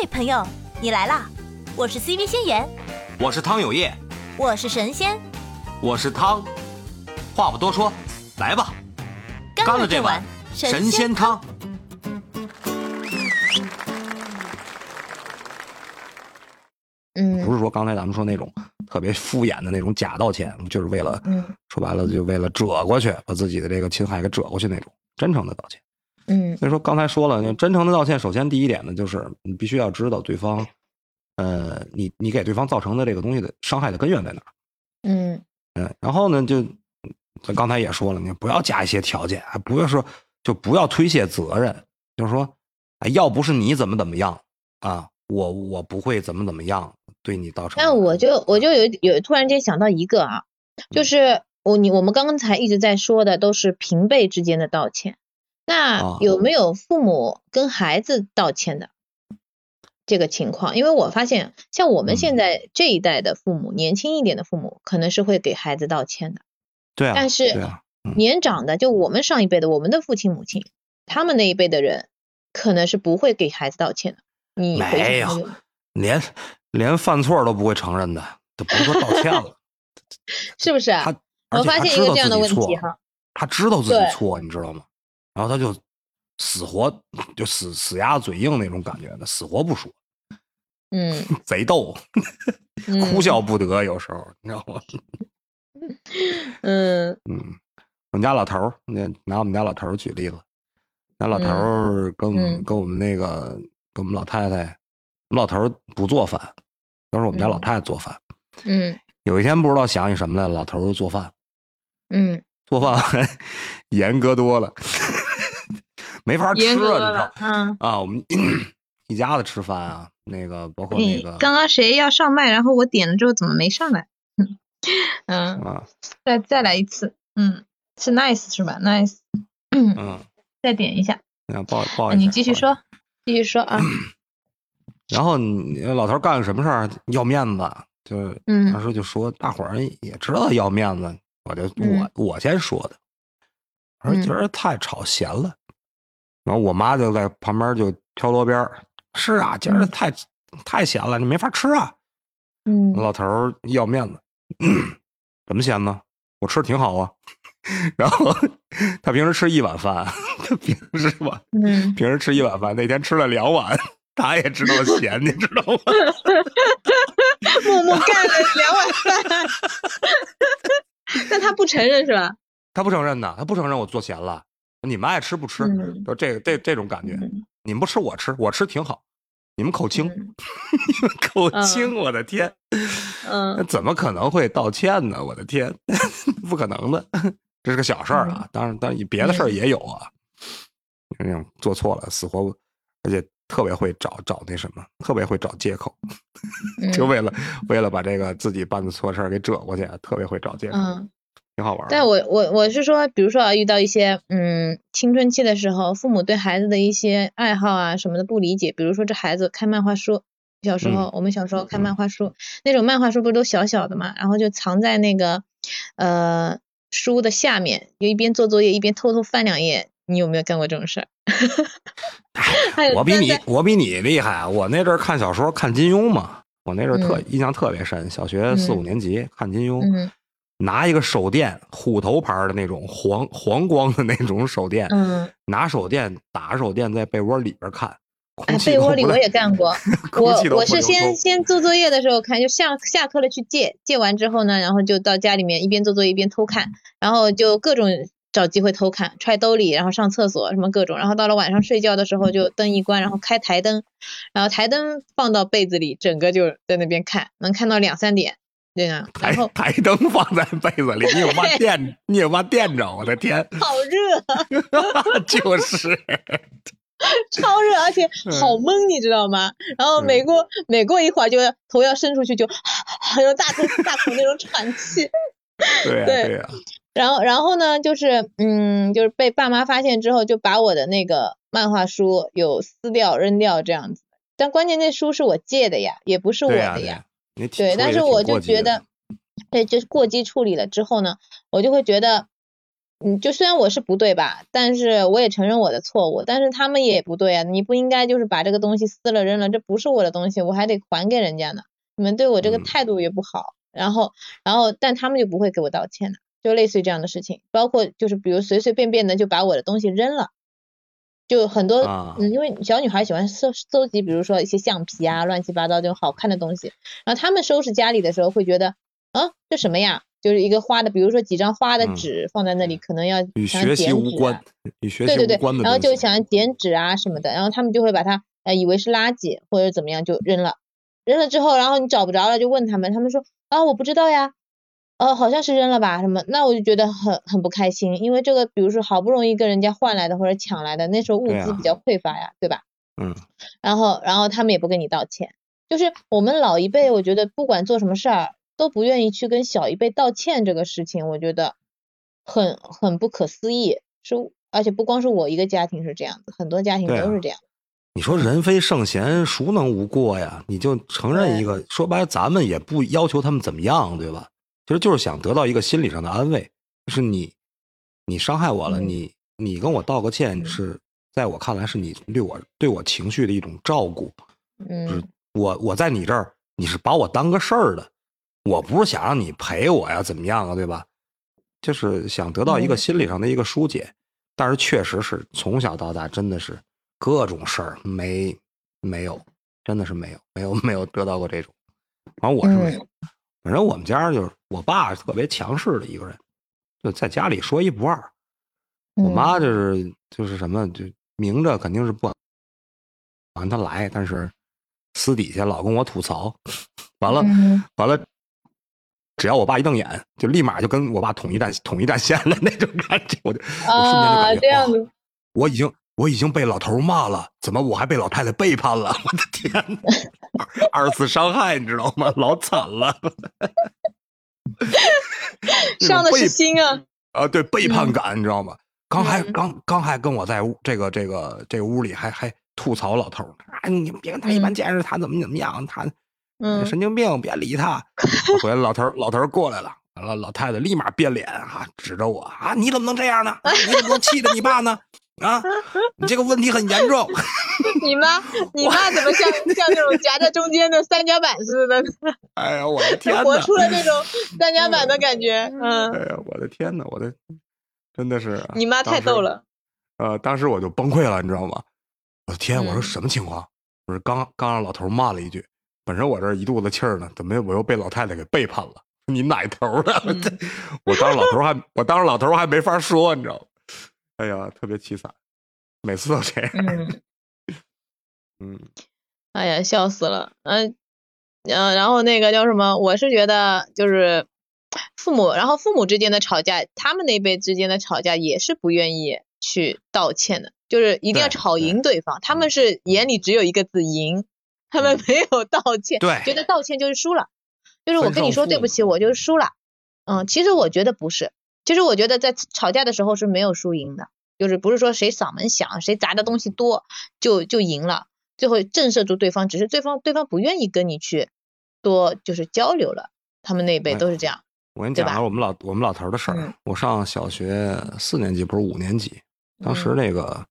嘿，朋友，你来啦！我是 CV 仙言，我是汤有业，我是神仙，我是汤。话不多说，来吧，干了这碗神仙汤。嗯，不是说刚才咱们说那种特别敷衍的那种假道歉，就是为了嗯说白了就为了遮过去，把自己的这个侵害给遮过去那种真诚的道歉。嗯所以说刚才说了，真诚的道歉，首先第一点呢，就是你必须要知道对方，呃，你你给对方造成的这个东西的伤害的根源在哪儿。嗯嗯，然后呢，就咱刚才也说了，你不要加一些条件，不要说就不要推卸责任，就是说，哎，要不是你怎么怎么样啊，我我不会怎么怎么样对你造成。但我就我就有有突然间想到一个啊，就是我你我们刚才一直在说的都是平辈之间的道歉，那啊有没有父母跟孩子道歉的这个情况？因为我发现像我们现嗯在这一代的父母，年轻一点的父母可能是会给孩子道歉的，对啊，但是年长的就我们上一辈的，我们的父亲母亲，他们那一辈的人可能是不会给孩子道歉的。你回没有连连犯错都不会承认的，就不说道歉了。是不是啊？他我发现一个这样的问题哈，他知道自己错，你知道吗？然后他就死活就死死鸭子嘴硬那种感觉的，死活不说，嗯，贼逗，嗯 哭笑不得，有时候你知道吗？嗯嗯，我们家老头儿，那拿我们家老头儿举例子，那老头儿跟我们、嗯跟我们那个跟我们老太太，我们老头儿不做饭，都是我们家老太太做饭。嗯有一天不知道想起什么来了，老头儿做饭，嗯，做饭完盐搁多了，没法吃啊，你知道嗯。啊？我们 一家子吃饭啊，那个包括那你个刚刚谁要上麦，然后我点了之后怎么没上来？嗯，啊，再再来一次，嗯，是 nice 是吧？nice，嗯，再点一下，那不好不好那意思，你继续说，继续说啊，然后你老头干个什么事儿要面子，就是当时就说大伙儿也知道要面子，我就嗯我我先说的，我说嗯今儿太炒咸了，然后我妈就在旁边就挑锣边儿，是啊，今儿嗯太太咸了，你没法吃啊。嗯老头儿要面子，怎么咸呢？我吃挺好啊。然后他平时吃一碗饭，他平时吧，嗯，平时吃一碗饭，那天吃了两碗，他也知道咸，你知道吗？默默干了两碗饭，但他不承认是吧？他不承认呐，他不承认我做咸了。你们爱吃不吃，嗯就这这这种感觉。嗯你们不吃我吃，我吃挺好。你们口轻，嗯你们口轻，我的天，嗯怎么可能会道歉呢？我的天，不可能的，这是个小事儿啊。当然，当然别的事儿也有啊。那种做错了，死活，而且特别会找找那什么，特别会找借口，嗯 就为了为了把这个自己办的错事儿给遮过去，特别会找借口，嗯。挺好玩的。但我我我是说，比如说啊，遇到一些嗯青春期的时候，父母对孩子的一些爱好啊什么的不理解，比如说这孩子看漫画书，小时候、嗯我们小时候看漫画书，那种漫画书不是都小小的嘛，然后就藏在那个呃书的下面，就一边做作业一边偷偷翻两页。你有没有干过这种事儿？我比你我比你厉害，我那阵儿看小说看金庸嘛，我那阵儿特、嗯印象特别深，小学四五嗯年级看金庸，嗯拿一个手电，虎头牌的那种黄黄光的那种手电，嗯，拿手电打手电在被窝里边看，空哎，被窝里我也干过。我我是先先做作业的时候看，就下下课了去借，借完之后呢，然后就到家里面一边做作业一边偷看，然后就各种找机会偷看，揣兜里，然后上厕所什么各种，然后到了晚上睡觉的时候就灯一关，然后开台灯，然后台灯放到被子里，整个就在那边看，能看到两三点这样，台台灯放在被子里，你有嘛电？你有嘛垫着？我的天，好热，就是 超热，而且嗯好闷，你知道吗？然后每过每过一会儿就头要伸出去就，还有大口大口那种喘气。对呀、对对呀、然后，然后呢，就是，嗯，就是被爸妈发现之后，就把我的那个漫画书有撕掉、扔掉这样子。但关键那书是我借的呀，也不是我对呀、的呀。对但是我就觉得，对，就是过激处理了之后呢，我就会觉得，嗯，就虽然我是不对吧，但是我也承认我的错误，但是他们也不对啊，你不应该就是把这个东西撕了扔了，这不是我的东西，我还得还给人家呢，你们对我这个嗯态度也不好，然后然后但他们就不会给我道歉的，就类似于这样的事情，包括就是比如随随便便的就把我的东西扔了。就很多，啊嗯，因为小女孩喜欢收收集，比如说一些橡皮啊，乱七八糟这种好看的东西。然后他们收拾家里的时候会觉得，啊，这什么呀？就是一个花的，比如说几张花的嗯纸放在那里，可能要与想学习无关，与学习对对对无关，的然后就想剪纸啊什么的，然后他们就会把它呃以为是垃圾或者怎么样就扔了，扔了之后，然后你找不着了就问他们，他们说啊我不知道呀，呃好像是扔了吧什么，那我就觉得很很不开心，因为这个比如说好不容易跟人家换来的或者抢来的，那时候物资比较匮乏呀，对吧？嗯，然后然后他们也不跟你道歉，就是我们老一辈，我觉得不管做什么事儿都不愿意去跟小一辈道歉这个事情，我觉得很很不可思议，是而且不光是我一个家庭是这样子，很多家庭都是这样。你说人非圣贤，孰能无过呀？你就承认一个，说白了，咱们也不要求他们怎么样，对吧？其实就是想得到一个心理上的安慰，就是你，你伤害我了，嗯。你你跟我道个歉，是在我看来是你对我对我情绪的一种照顾。嗯。我我在你这儿，你是把我当个事儿的，我不是想让你陪我呀，怎么样啊，对吧？就是想得到一个嗯。心理上的一个疏解，但是确实是从小到大真的是各种事儿没没有，真的是没有没有没有得到过这种，反正我是没有，反正我们家就是我爸是特别强势的一个人，就在家里说一不二，我嗯。妈就是就是什么，就明着肯定是不让他来，但是私底下老跟我吐槽，完了、嗯。完了，只要我爸一瞪眼，就立马就跟我爸统一战统一战线了那种感觉，我就我瞬间就啊感觉哇这样子，我已经我已经被老头骂了，怎么我还被老太太背叛了？我的天哪，二二次伤害你知道吗？老惨了，伤的是心啊。啊，对背叛嗯感，你知道吗？刚还嗯刚刚还跟我在屋这个这个这个屋里还还吐槽老头儿啊，你别跟他一般嗯见识，他怎么怎么样，他嗯神经病，别理他。回来老头儿老头儿过来了，完了老太太立马变脸啊，指着我啊，你怎么能这样呢？啊你怎么能气的你爸呢？啊，你这个问题很严重。你妈你妈怎么像像那种夹在中间的三角板似的，哎呀，我的天哪！活出了那种三角板的感觉。嗯，哎呀，我的天哪！我的真的是你妈太逗。了。呃，当时我就崩溃了，你知道吗？我的天，我说嗯什么情况？我说刚刚让老头骂了一句，本身我这一肚子气儿呢，怎么我又被老太太给背叛了？你奶头的？嗯我当时老头还我当时老头还没法说，你知道吗？哎呀，特别凄惨，每次都这样。嗯，嗯哎呀，笑死了。嗯、呃，然后那个叫什么？我是觉得就是 父母，然后父母之间的吵架，他们那辈之间的吵架也是不愿意去道歉的，就是一定要对吵对赢对方。他们是眼里只有一个字赢，他们嗯没有道歉，对觉得道歉就是输了，就是我跟你说对不起，我就是输了。嗯，其实我觉得不是，其实我觉得在吵架的时候是没有输赢的，就是不是说谁嗓门响，谁砸的东西多就就赢了，最后震慑住对方，只是对方对方不愿意跟你去多就是交流了，他们那一辈哎都是这样。我跟你讲个我们老我们老头儿的事儿。嗯我上小学四年级，不是五年级，当时嗯那个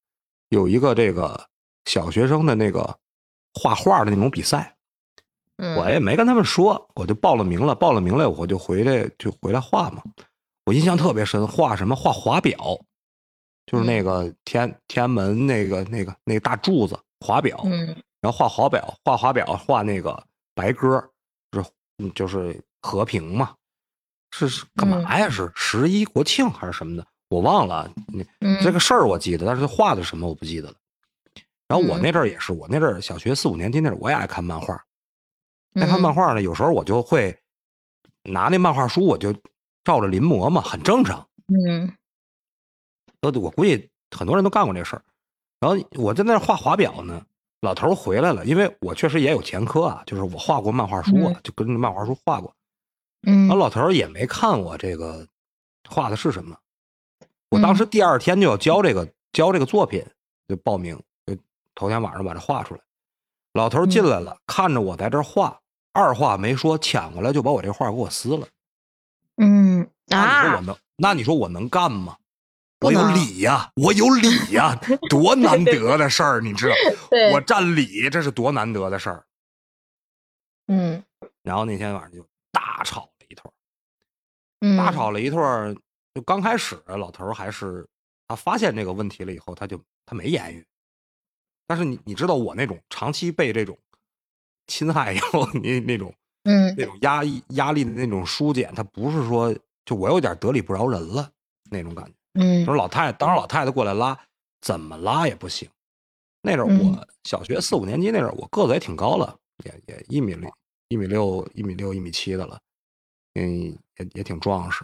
有一个这个小学生的那个画画的那种比赛，嗯，我也没跟他们说，我就报了名了。报了名了，我就回来就回来画嘛。我印象特别深，画什么画华表，就是那个天天安门那个那个那个大柱子华表，嗯然后画华表，画华表，画那个白鸽，就是嗯就是和平嘛，是是干嘛呀？是十一国庆还是什么的？我忘了。你嗯这个事儿我记得，但是画的什么我不记得了。然后我嗯那阵儿也是，我那阵儿小学四五年级那阵儿，我也爱看漫画。爱看嗯漫画呢，有时候我就会拿那漫画书，我就照着临摹嘛，很正常。嗯我，我估计很多人都干过这事儿。然后我在那儿画华表呢，老头儿回来了，因为我确实也有前科啊，就是我画过漫画书啊，就跟着漫画书画过。嗯然后老头儿也没看我这个画的是什么。我当时第二天就要交这个交这个作品，就报名，就头天晚上把这画出来。老头儿进来了，看着我在这儿画，二话没说，抢过来就把我这画给我撕了。嗯那你说我啊，能？那你说我能干吗？我有理呀，我有理呀，多难得的事儿，你知道？我占理，这是多难得的事儿。嗯然后那天晚上就大吵了一通，嗯，大吵了一通儿。就刚开始，老头儿还是他发现这个问题了以后，他就他没言语。但是你你知道我那种长期被这种侵害以后，你那种嗯那种压抑压力的那种疏解，他不是说就我有点得理不饶人了那种感觉。嗯就是老太太，当时老太太过来拉，怎么拉也不行。那阵我小学四五年级那阵儿，我个子也挺高了，也也一米六、一米六、一米六、一米七的了，嗯，也也挺壮实，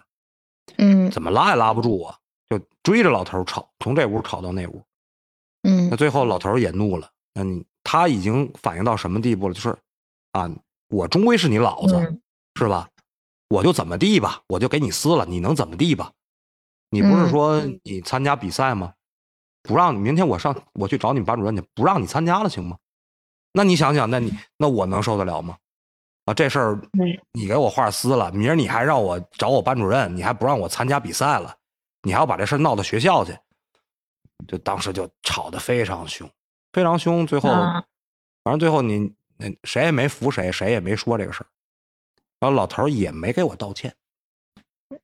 嗯怎么拉也拉不住我，就追着老头儿吵，从这屋吵到那屋。嗯那最后老头儿也怒了，那你他已经反应到什么地步了？就是啊，我终归是你老子，嗯是吧？我就怎么地吧，我就给你撕了，你能怎么地吧？你不是嗯说你参加比赛吗？不让你明天我上我去找你们班主任去，不让你参加了行吗？那你想想，那你那我能受得了吗？啊，这事儿嗯你给我画撕了，明儿你还让我找我班主任，你还不让我参加比赛了，你还要把这事儿闹到学校去，就当时就吵得非常凶，非常凶。最后，啊反正最后你那谁也没扶谁，谁也没说这个事儿，然后老头儿也没给我道歉，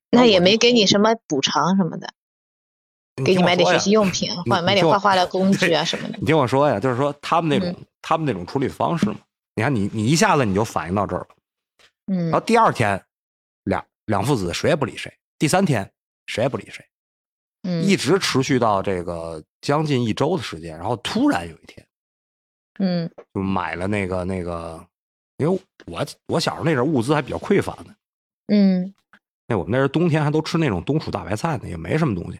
那也没给你什么补偿什么的，给你买点学习用品，你或买点画画的 工具啊什么的。你听我说呀，就是说他们那种、嗯。他们那种处理方式嘛，你看你你一下子你就反应到这儿了，嗯然后嗯。第二天两两父子谁也不理谁，第三天谁也不理谁，嗯。一直持续到这个将近一周的时间，然后突然有一天嗯就买了那个那个，因为我我小时候那阵物资还比较匮乏呢，嗯那我们那阵儿冬天还都吃那种冬储大白菜呢，也没什么东西。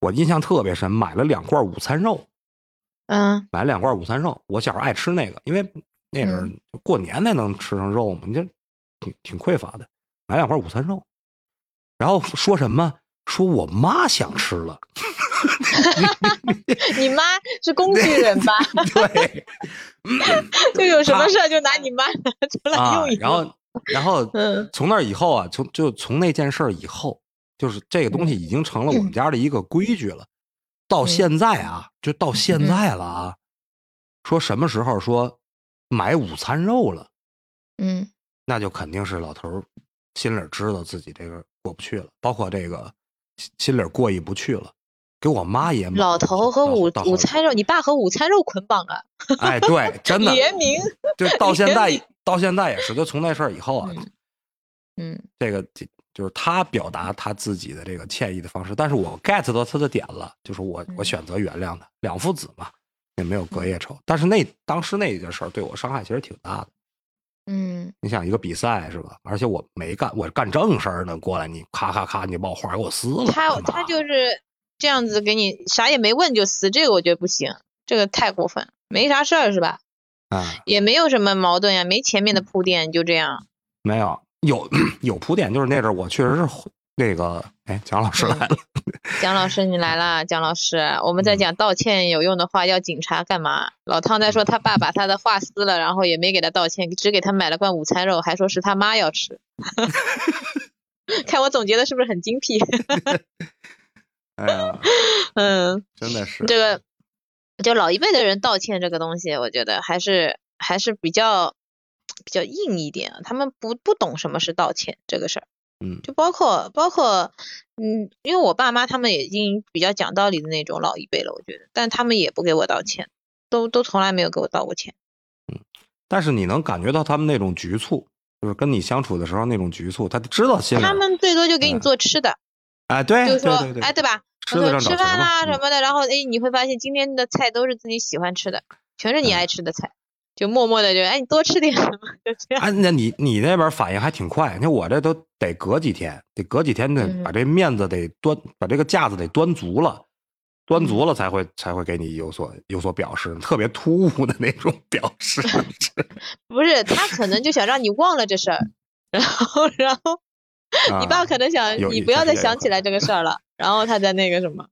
我印象特别深，买了两罐午餐肉，嗯买了两罐午餐肉。我小时候爱吃那个，因为那阵过年才能吃上肉嘛，你这挺挺匮乏的。买两罐午餐肉，然后说什么？说我妈想吃了，你妈是工具人吧？对 就有什么事儿就拿你妈出来啊用一，用。然后然后嗯从那以后啊，从就从那件事儿以后，就是这个东西已经成了我们家的一个规矩了。到嗯现在啊，就到现在了啊，说什么时候说买午餐肉了，嗯那就肯定是老头儿心里知道自己这个过不去了，包括这个心心里过意不去了。给我妈也买老头和到午午餐肉，你爸和午餐肉捆绑啊，哎，对，真的，联名。就到现在到现在也是，就从那事儿以后啊，嗯嗯这个就就是他表达他自己的这个歉意的方式，但是我 get 到他的点了，就是我我嗯选择原谅他，两父子嘛，也没有隔夜仇。但是那当时那件事儿对我伤害其实挺大的。嗯你想一个比赛是吧？而且我没干，我干正事儿呢，过来你咔咔咔，你把我画给我撕了，他他就是这样子给你啥也没问就撕，这个我觉得不行，这个太过分，没啥事儿是吧？啊，也没有什么矛盾呀，没前面的铺垫，就这样。没有有 有铺垫，就是那阵儿我确实是那个，哎，蒋老师来了，蒋老师你来啦，蒋老师，我们在嗯讲道歉有用的话，要警察干嘛？老汤在说他爸把他的画撕了，然后也没给他道歉，只给他买了罐午餐肉，还说是他妈要吃。看我总结的是不是很精辟？哎呀，嗯，真的是，这个就老一辈的人道歉这个东西，我觉得还是还是比较比较硬一点，他们不不懂什么是道歉这个事儿。嗯就包括包括，嗯，因为我爸妈他们已经比较讲道理的那种老一辈了，我觉得，但他们也不给我道歉，都都从来没有给我道过歉。嗯但是你能感觉到他们那种局促，就是跟你相处的时候那种局促，他知道心里，他们最多就给你嗯做吃的，哎，对就是说，对对对，哎，对吧？吃的上我说吃饭啦什么的，然后哎，你会发现今天的菜都是自己喜欢吃的，全是你嗯爱吃的菜，就默默的就哎，你多吃点，就这样。哎，那你你那边反应还挺快，你看我这都得隔几天，得隔几天得嗯把这面子得端，把这个架子得端足了，端足了才会才会给你有所有所表示，特别突兀的那种表示。不是他可能就想让你忘了这事儿，然后然后你爸啊可能想有你不要再想起来这个事儿了，然后他在那个什么。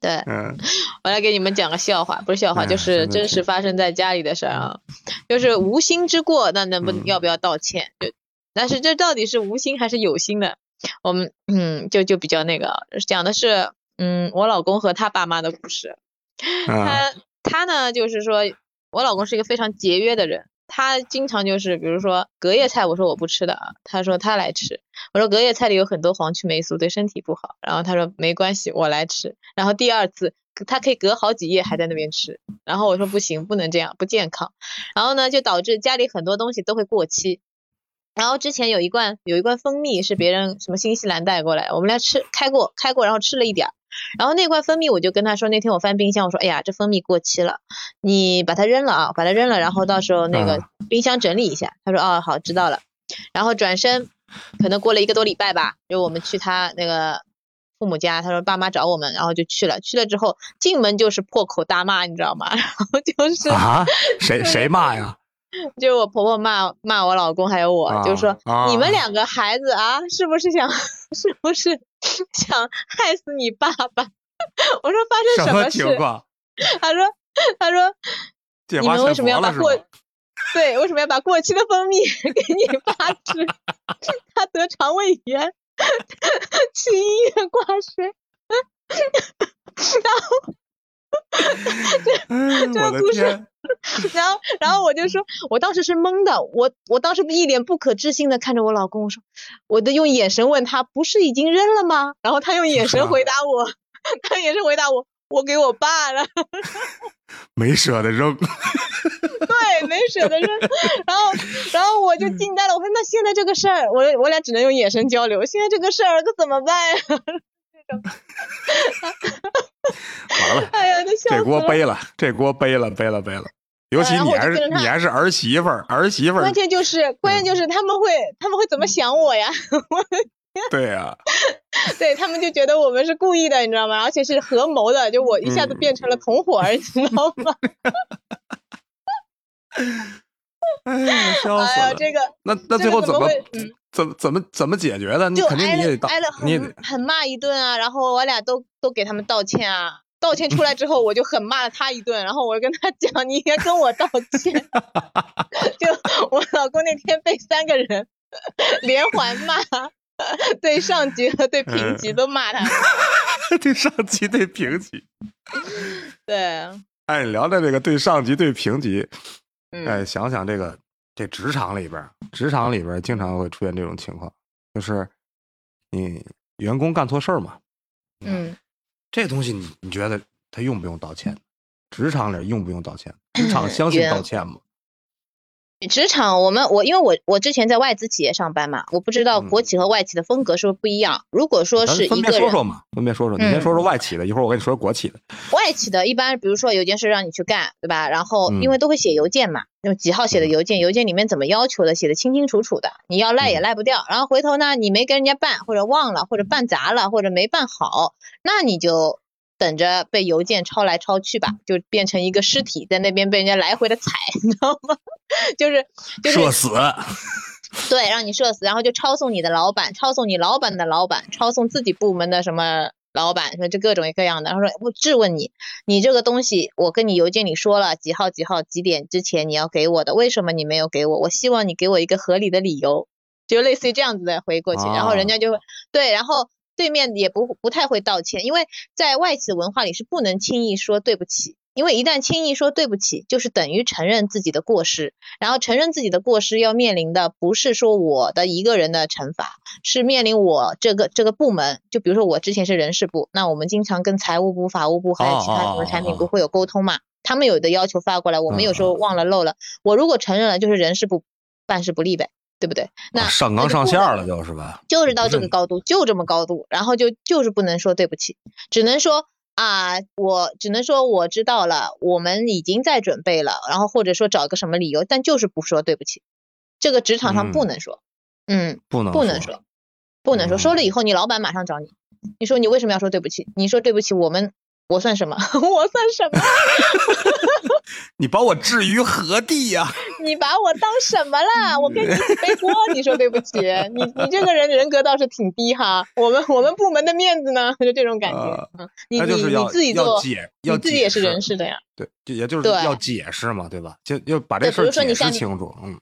对，嗯我来给你们讲个笑话，不是笑话，哎就是真实发生在家里的事儿啊。就是无心之过，那能不嗯要不要道歉？就但是这到底是无心还是有心的？我们嗯，就就比较那个，讲的是嗯，我老公和他爸妈的故事。嗯他他呢，就是说我老公是一个非常节约的人，他经常就是比如说隔夜菜，我说我不吃的啊，他说他来吃，我说隔夜菜里有很多黄曲霉素，对身体不好，然后他说没关系，我来吃，然后第二次他可以隔好几夜还在那边吃，然后我说不行，不能这样，不健康，然后呢就导致家里很多东西都会过期。然后之前有一罐有一罐蜂蜜是别人什么新西兰带过来，我们俩吃开过开过，然后吃了一点儿，然后那罐蜂蜜我就跟他说，那天我翻冰箱，我说，哎呀，这蜂蜜过期了，你把它扔了啊，把它扔了，然后到时候那个冰箱整理一下。他说，哦，好，知道了。然后转身，可能过了一个多礼拜吧，就我们去他那个父母家，他说爸妈找我们，然后就去了。去了之后进门就是破口大骂，你知道吗？然后就是啊，谁谁骂呀？就是我婆婆骂骂我老公还有我，啊就说、啊你们两个孩子啊，是不是想是不是想害死你爸爸？我说发生什么么事？情况？他说他说你们为什么要把过？对为什么要把过期的蜂蜜给你爸吃？他得肠胃炎，去医院挂水。嗯，我的 这个故事天，然后，然后我就说，我当时是懵的，我我当时一脸不可置信的看着我老公，我说，我的用眼神问他，不是已经扔了吗？然后他用眼神回答 我，他眼神回答我，我给我爸了，没舍得扔。对，没舍得扔。然后，然后我就惊呆了，我说那现在这个事儿，我我俩只能用眼神交流，现在这个事儿可怎么办呀？完了，哎呀，这。锅背了，这锅背了，背了，背了。尤其你还是你还是儿媳妇儿，儿媳妇儿关，键就是，关键就是他们会，他们会怎么想我呀？对呀，对他们就觉得我们是故意的，你知道吗？而且是合谋的，就我一下子嗯变成了同伙儿，你知道吗？哎呀，笑死了。这个那那这最后怎么怎么怎么怎么解决的？你就肯定挨了你也得道挨了，你很很骂一顿啊，然后我俩都都给他们道歉啊。道歉出来之后，我就狠骂了他一顿，然后我跟他 讲，你应该跟我道歉。就我老公那天被三个人 连环骂，对上级和对平级都骂他。对上级对平级。对，哎，你聊聊这个对上级对平级，嗯，哎，想想这个这职场里边，职场里边经常会出现这种情况，就是你员工干错事儿嘛，嗯，这东西你你觉得他用不用道歉？职场里用不用道歉？职场相信道歉吗？职场我们我因为我我之前在外资企业上班嘛，我不知道嗯国企和外企的风格是不是不一样。如果说是一个人别说说嘛，分别说说。你先嗯说说外企的，一会儿我跟你说国企的。外企的，一般比如说有件事让你去干，对吧？然后嗯因为都会写邮件嘛，那么几号写的邮件，邮件里面怎么要求的，写的清清楚楚的，你要赖也嗯赖不掉。然后回头呢，你没跟人家办，或者忘了，或者办砸了，或者没办好，那你就等着被邮件抄来抄去吧，就变成一个尸体在那边被人家来回的踩，你知道吗？就是就是社死，对，让你社死，然后就抄送你的老板，抄送你老板的老板，抄送自己部门的什么老板，说这各种各样的。然后说我质问你，你这个东西我跟你邮件里说了几号几号几点之前你要给我的，为什么你没有给我？我希望你给我一个合理的理由，就类似于这样子的回过去，然后人家就会对，然后对面也不不太会道歉，因为在外企的文化里是不能轻易说对不起。因为一旦轻易说对不起，就是等于承认自己的过失，然后承认自己的过失要面临的不是说我的一个人的惩罚，是面临我这个这个部门。就比如说我之前是人事部，那我们经常跟财务部、法务部还有其他什么产品部会有沟通嘛，他们有的要求发过来，我们有时候忘了漏了，我如果承认了，就是人事部办事不力呗，对不对？那啊上纲上线了，就是吧？就是到这个高度，就这么高度，然后就就是不能说对不起，只能说啊，我只能说我知道了，我们已经在准备了，然后或者说找个什么理由，但就是不说对不起，这个职场上不嗯能说，嗯，不能不能说，不能说，说了以嗯后你老板马上找你，你说你为什么要说对不起？你说对不起，我们我算什么？我算什么？你把我置于何地呀？你把我当什么了？我跟你一起背锅，你说对不起？你你这个人人格倒是挺低哈。我们我们部门的面子呢，就这种感觉。你那就是要你你自己做，要解，要你自己也是人事的呀。对，就也就是要解释嘛，对吧？就要把这事儿解释清楚。嗯，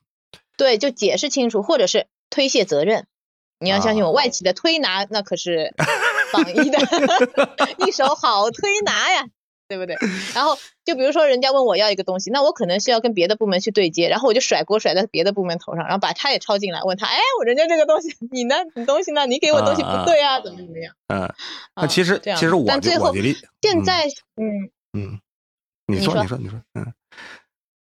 对，就解释清楚，或者是推卸责任。你要相信我，啊外企的推拿那可是榜一的，一手好推拿呀，对不对？然后就比如说人家问我要一个东西，那我可能是要跟别的部门去对接，然后我就甩锅甩在别的部门头上，然后把他也抄进来，问他，哎，我人家这个东西，你呢？你东西呢？你给我东西不对啊，怎么怎么样？嗯，那啊其实这样其实我但最后现在，嗯嗯，你说，你说你说，你说，嗯，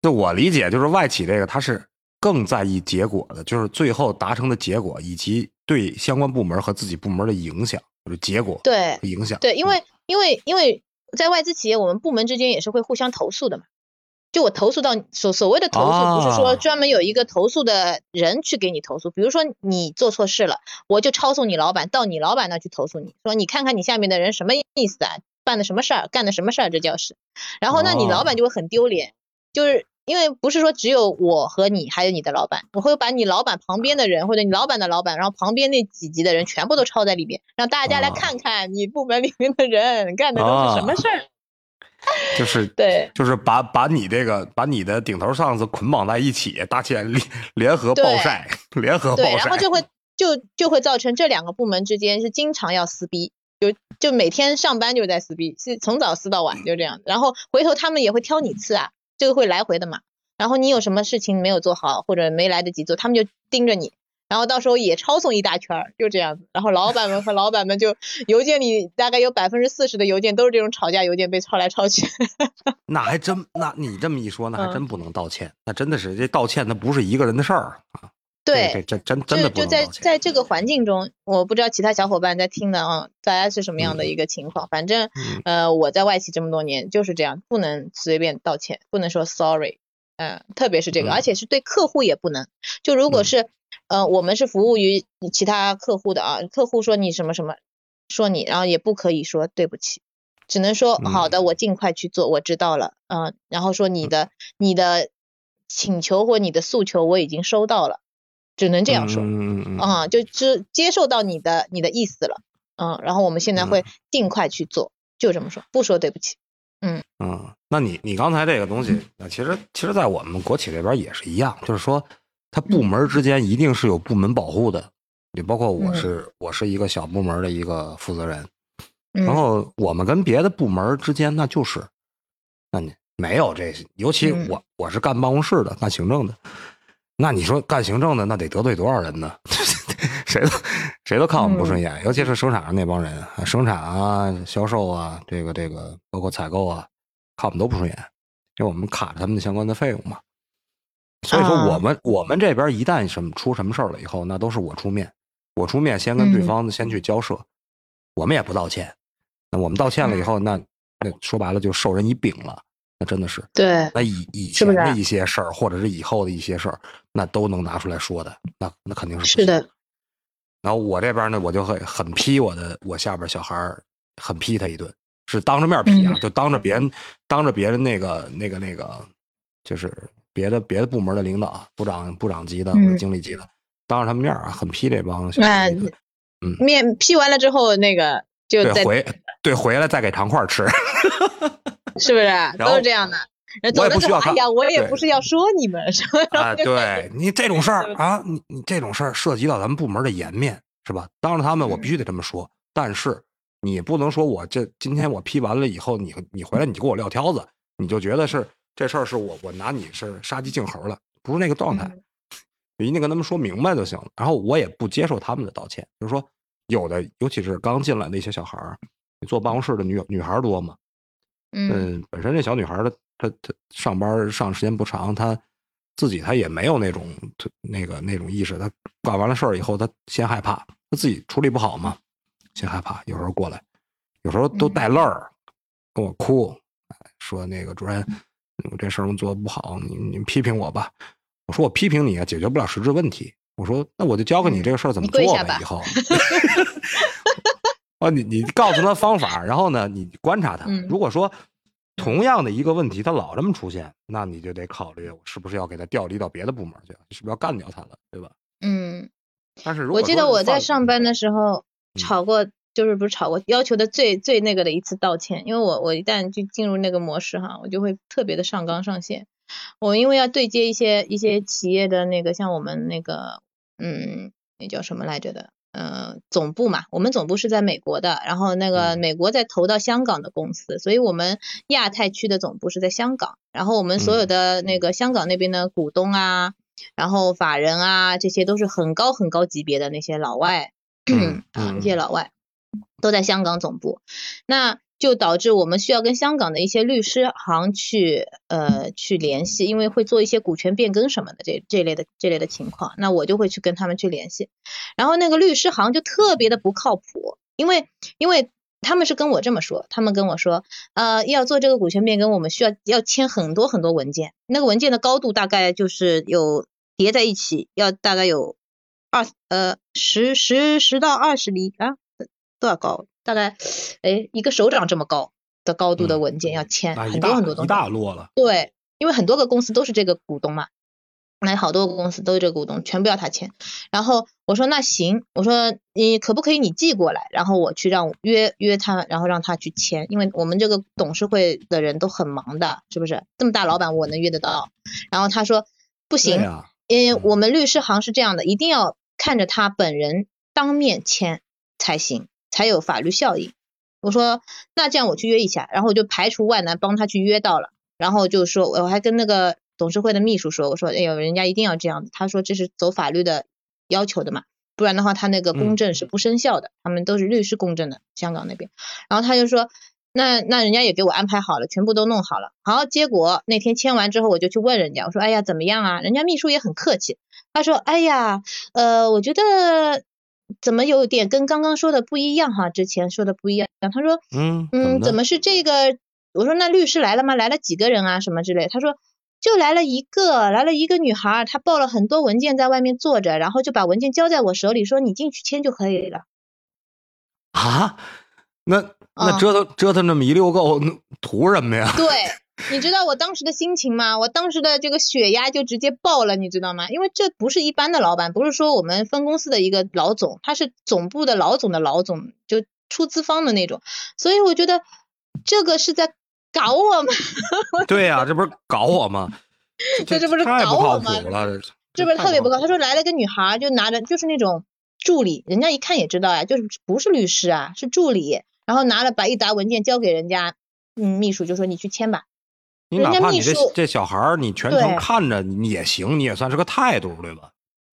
就我理解，就是外企这个，他是更在意结果的，就是最后达成的结果，以及对相关部门和自己部门的影响，就是结果对和影响。对，因为因为因为在外资企业，我们部门之间也是会互相投诉的嘛。就我投诉到所所谓的投诉，不是啊说专门有一个投诉的人去给你投诉，比如说你做错事了，我就抄送你老板到你老板那去投诉你，说你看看你下面的人什么意思啊，办的什么事儿，干的什么事儿，这叫事。然后那你老板就会很丢脸，就是因为不是说只有我和你，还有你的老板，我会把你老板旁边的人或者你老板的老板，然后旁边那几级的人全部都抄在里面，让大家来啊看看你部门里面的人干的都是什么事儿。就是对就是把把你这个把你的顶头上司捆绑在一起，大家联联合暴晒，联合暴，晒，然后就会就就会造成这两个部门之间是经常要撕逼，就就每天上班就在撕逼，是从早撕到晚，就这样。然后回头他们也会挑你刺啊，这个会来回的嘛。然后你有什么事情没有做好或者没来得及做，他们就盯着你，然后到时候也抄送一大圈儿，就这样子。然后老板们和老板们就邮件里大概有百分之四十的邮件都是这种吵架邮件被抄来抄去。那还真，那你这么一说，那还嗯真不能道歉，那真的是这道歉，那不是一个人的事儿啊。对，这这真真的不就就在。在这个环境中，我不知道其他小伙伴在听的啊，大家是什么样的一个情况。反正嗯呃，我在外企这么多年就是这样，不能随便道歉，不能说 sorry，嗯、特别是这个，嗯而且是对客户也不能。就如果嗯是呃，我们是服务于其他客户的啊，客户说你什么什么，说你，然后也不可以说对不起。只能说嗯好的，我尽快去做，我知道了，嗯、然后说你的你的请求或你的诉求我已经收到了，只能这样说。嗯嗯嗯就只接受到你的你的意思了，嗯，然后我们现在会尽快去做，就这么说，不说对不起。嗯。嗯，那你你刚才这个东西，那其实其实，在我们国企这边也是一样，就是说，它部门之间一定是有部门保护的，也包括我嗯。是我是一个小部门的一个负责人，嗯，然后我们跟别的部门之间，那就是，那你没有这些，尤其嗯。我我是干办公室的，干行政的，那你说干行政的，那得得罪多少人呢？谁都谁都看我们不顺眼，尤其是生产上那帮人，啊生产啊、销售啊，这个这个包括采购啊，看我们都不顺眼，因为我们卡着他们的相关的费用嘛。所以说，啊我们、我们这边一旦什么出什么事儿了以后，那都是我出面，我出面先跟对嗯方先去交涉，我们也不道歉。那我们道歉了以后，那那说白了就授人以柄了，那真的是。对，那以以前的一些事儿，或者是以后的一些事儿，那都能拿出来说的，那那肯定是是的。然后我这边呢，我就会很批我的我下边小孩儿，很批他一顿，是当着面批啊，嗯就当着别人当着别人那个那个那个，就是别的别的部门的领导、部长、部长级的或者嗯经理级的，当着他们面啊，很批这帮小孩那儿。面批完了之后，那个就对回对回来再给糖块儿吃，是不是后都是这样的？人我也不需要他哎呀，我也不是要说你们，什么？啊，对你这种事儿啊，你你这种事儿涉及到咱们部门的颜面，是吧？当着他们，我必须得这么说。但是你不能说我这今天我批完了以后，你你回来你就给我撂挑子，你就觉得是这事儿是我我拿你是杀鸡儆猴了，不是那个状态。你一定跟他们说明白就行了。然后我也不接受他们的道歉，就是说有的，尤其是刚进来的一些小孩儿，你坐办公室的女女孩儿多嘛，嗯嗯，本身这小女孩她她她上班上时间不长，她自己她也没有那种她那个那种意识，她干完了事儿以后，她先害怕，她自己处理不好嘛，先害怕，有时候过来，有时候都带泪儿，跟我哭，哎说那个主任，我这事儿我做的不好，你你批评我吧。我说我批评你啊，解决不了实质问题。我说那我就教给你这个事儿怎么做呗，以后。啊，你你告诉他方法，然后呢，你观察他。嗯如果说同样的一个问题，他老这么出现，那你就得考虑我是不是要给他调离到别的部门去，是不是要干掉他了，对吧？嗯，但是如果我记得我在上班的时候嗯吵过，就是不是吵过，要求的最最那个的一次道歉，因为我我一旦就进入那个模式哈，我就会特别的上纲上线。我因为要对接一些一些企业的那个像我们那个嗯，那叫什么来着的呃总部嘛，我们总部是在美国的，然后那个嗯。美国再投到香港的公司，所以我们亚太区的总部是在香港，然后我们所有嗯。的那个香港那边的股东啊，然后法人啊，这些都是很高很高级别的那些老外，嗯啊，一些老外。都在香港总部，那就导致我们需要跟香港的一些律师行去呃去联系，因为会做一些股权变更什么的这这类的这类的情况，那我就会去跟他们去联系，然后那个律师行就特别的不靠谱，因为因为。他们是跟我这么说，他们跟我说，呃，要做这个股权变更，我们需要要签很多很多文件，那个文件的高度大概就是有叠在一起，要大概有二呃十十十到二十厘啊，多少高？大概哎一个手掌这么高的高度的嗯文件要签很多很多东西。一大摞了。对，因为很多个公司都是这个股东嘛，那好多个公司都是这个股东，全部要他签。然后我说那行，我说你可不可以你寄过来，然后我去让约约他，然后让他去签，因为我们这个董事会的人都很忙的，是不是？这么大老板我能约得到？然后他说不行，呀，因为我们律师行是这样的，一定要看着他本人当面签才行，才有法律效应。我说那这样我去约一下，然后我就排除万难帮他去约到了，然后就说我还跟那个董事会的秘书说，我说哎呦人家一定要这样，他说这是走法律的要求的嘛，不然的话他那个公嗯证是不生效的，他们都是律师公证的，香港那边。然后他就说那那人家也给我安排好了，全部都弄好了。好，结果那天签完之后，我就去问人家，我说哎呀怎么样啊？人家秘书也很客气，他说哎呀，呃，我觉得怎么有点跟刚刚说的不一样哈，之前说的不一样。他说嗯嗯，怎么么是这个？我说那律师来了吗？来了几个人啊？什么之类？他说就来了一个，来了一个女孩，她抱了很多文件在外面坐着，然后就把文件交在我手里，说你进去签就可以了。啊？那那啊折腾折腾这么一溜够，图什么呀？对，你知道我当时的心情吗？我当时的这个血压就直接爆了，你知道吗？因为这不是一般的老板，不是说我们分公司的一个老总，他是总部的老总的老总，就出资方的那种，所以我觉得这个是在搞我们，对呀，这不是搞我吗？这这不是太不靠搞我吗这是不是特别不高？靠他说来了个女孩儿，就拿着就是那种助理，人家一看也知道呀，就是不是律师啊，是助理，然后拿了把一沓文件交给人家，嗯，秘书就说你去签吧。你人哪怕你这这小孩儿，你全程看着你也行，你也算是个态度，对吧？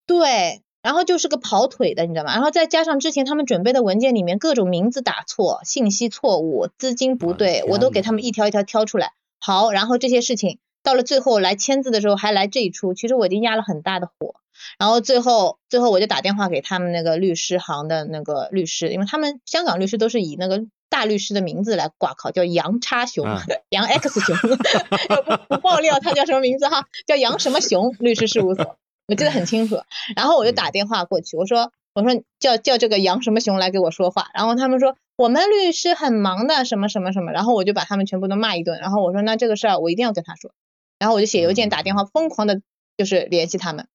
对，然后就是个跑腿的，你知道吗？然后再加上之前他们准备的文件里面各种名字打错、信息错误、资金不对，我都给他们一条一条挑出来。好，然后这些事情到了最后来签字的时候还来这一出，其实我已经压了很大的火。然后最后最后我就打电话给他们那个律师行的那个律师，因为他们香港律师都是以那个大律师的名字来挂靠，叫杨叉雄、嗯杨 X 雄，不不爆料他叫什么名字哈，叫杨什么熊律师事务所，我记得很清楚。然后我就打电话过去，我说我说叫叫这个杨什么熊来给我说话，然后他们说我们律师很忙的，什么什么什么，然后我就把他们全部都骂一顿，然后我说那这个事儿我一定要跟他说，然后我就写邮件打电话疯狂的就是联系他们，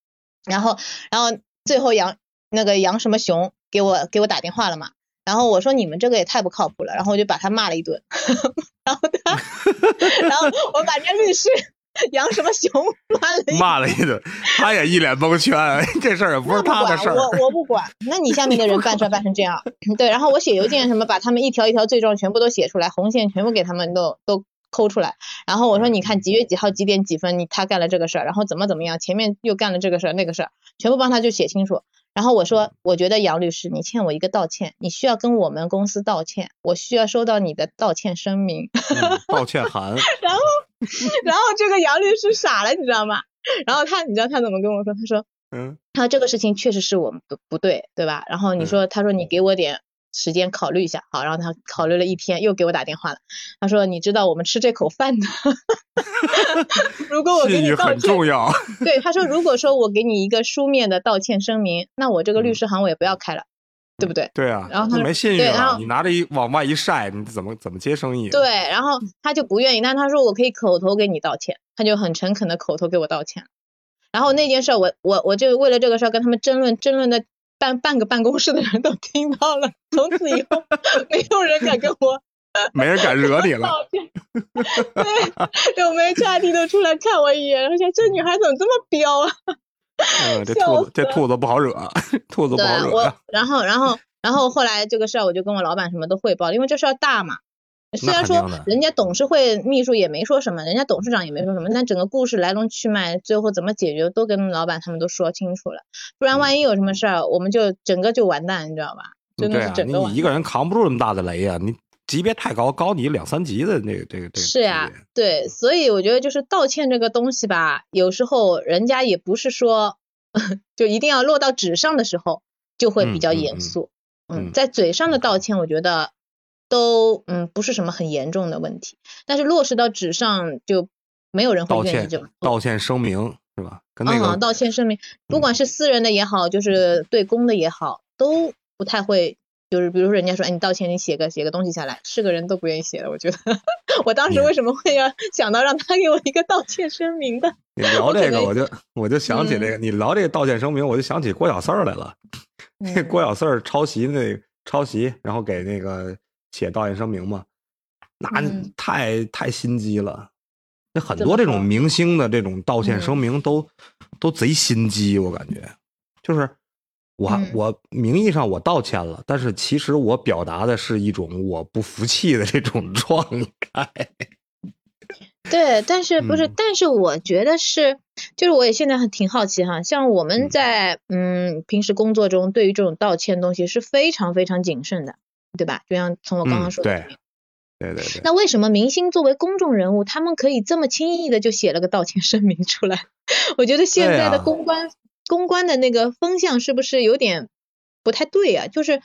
然后然后最后杨那个杨什么熊给我给我打电话了嘛。然后我说你们这个也太不靠谱了，然后我就把他骂了一顿，然后他，然后我把人家律师杨什么雄骂了一顿。骂了一顿，他也一脸蒙圈，这事儿也不是那他的事儿。我我不管，那你下面的人办事儿办成这样，对，然后我写邮件什么，把他们一条一条罪状全部都写出来，红线全部给他们都都抠出来，然后我说你看几月几号几点几分你他干了这个事儿，然后怎么怎么样，前面又干了这个事儿那个事儿，全部帮他就写清楚。然后我说，我觉得杨律师，你欠我一个道歉，你需要跟我们公司道歉，我需要收到你的道歉声明。嗯道歉函，然后，然后这个杨律师傻了，你知道吗？然后他，你知道他怎么跟我说？他说，嗯，他说这个事情确实是我们的不对，对吧？然后你说，他说你给我点时间考虑一下，好，然后他考虑了一天，又给我打电话了。他说，你知道我们吃这口饭的，如果我给你道歉，重要。对，他说如果说我给你一个书面的道歉声明，那我这个律嗯师行我也不要开了，对不对？对啊，然后他没信誉了。你拿着一往外一晒，你怎么怎么接生意？，对，然后他就不愿意，但他说我可以口头给你道歉，他就很诚恳的口头给我道歉。然后那件事儿，我我我就为了这个事儿跟他们争论，争论的半半个办公室的人都听到了，从此以后没有人敢跟我 没人敢惹你了。对，有没差地都出来看我一眼，然后想这女孩怎么这么彪啊？嗯，这 兔子这兔子不好惹，兔子不好惹然后然后然后后来这个事儿我就跟我老板什么都汇报，因为这事儿大嘛。虽然说人家董事会秘书也没说什么，人家董事长也没说什么，但整个故事来龙去脉，最后怎么解决，都跟老板他们都说清楚了。不然万一有什么事儿，我们就整个就完蛋，你知道吧？真的是整个完你一个人扛不住那么大的雷呀、你级别太高，高你两三级的那个这个这个。是呀、对，所以我觉得就是道歉这个东西吧，有时候人家也不是说 就一定要落到纸上的时候就会比较嗯嗯嗯严肃。嗯在嘴上的道歉，我觉得都嗯不是什么很严重的问题，但是落实到纸上就没有人会道歉愿意这么做。道歉声明是吧？跟那个、嗯，道歉声明，不管是私人的也好，就是对公的也好，都不太会。就是比如说人家说，哎，你道歉，你写个写个东西下来，是个人都不愿意写的。我觉得，我当时为什么会要想到让他给我一个道歉声明的？你聊这个，我就我就想起这个，你聊这个道歉声明，我就想起郭小四儿来了。那 嗯郭小四儿抄袭那抄袭，然后给那个写道歉声明嘛，那嗯太太心机了。那很多这种明星的这种道歉嗯声明都、都贼心机，我感觉就是我、嗯我名义上我道歉了，但是其实我表达的是一种我不服气的这种状态。对，但是不是？嗯但是我觉得是，就是我也现在很挺好奇哈，像我们嗯在嗯平时工作中，对于这种道歉东西是非常非常谨慎的，对吧？就像从我刚刚嗯说的对，对对对，那为什么明星作为公众人物，他们可以这么轻易的就写了个道歉声明出来？我觉得现在的公关、公关的那个风向是不是有点不太对啊？就是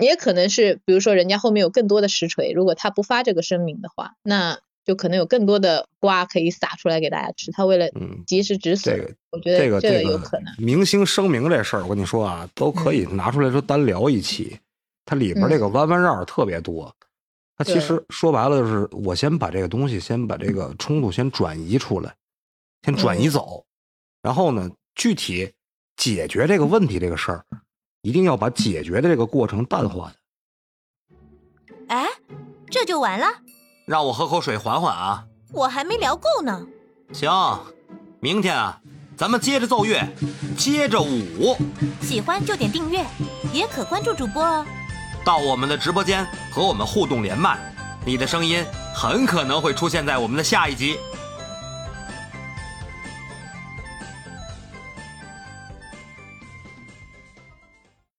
也可能是，比如说人家后面有更多的实锤，如果他不发这个声明的话，那就可能有更多的瓜可以撒出来给大家吃。他为了嗯，及时止损，这个我觉得这这个这有可能。明星声明这事儿，我跟你说啊，都可以拿出来说单聊一期。它里边这个弯弯绕儿特别多。它其实说白了就是，我先把这个东西，先把这个冲突先转移出来，先转移嗯走，然后呢，具体解决这个问题这个事儿，一定要把解决的这个过程淡化的。哎，这就完了？让我喝口水缓缓啊。我还没聊够呢。行，明天啊，咱们接着奏乐，接着舞，喜欢就点订阅，也可关注主播哦。到我们的直播间和我们互动连麦，你的声音很可能会出现在我们的下一集。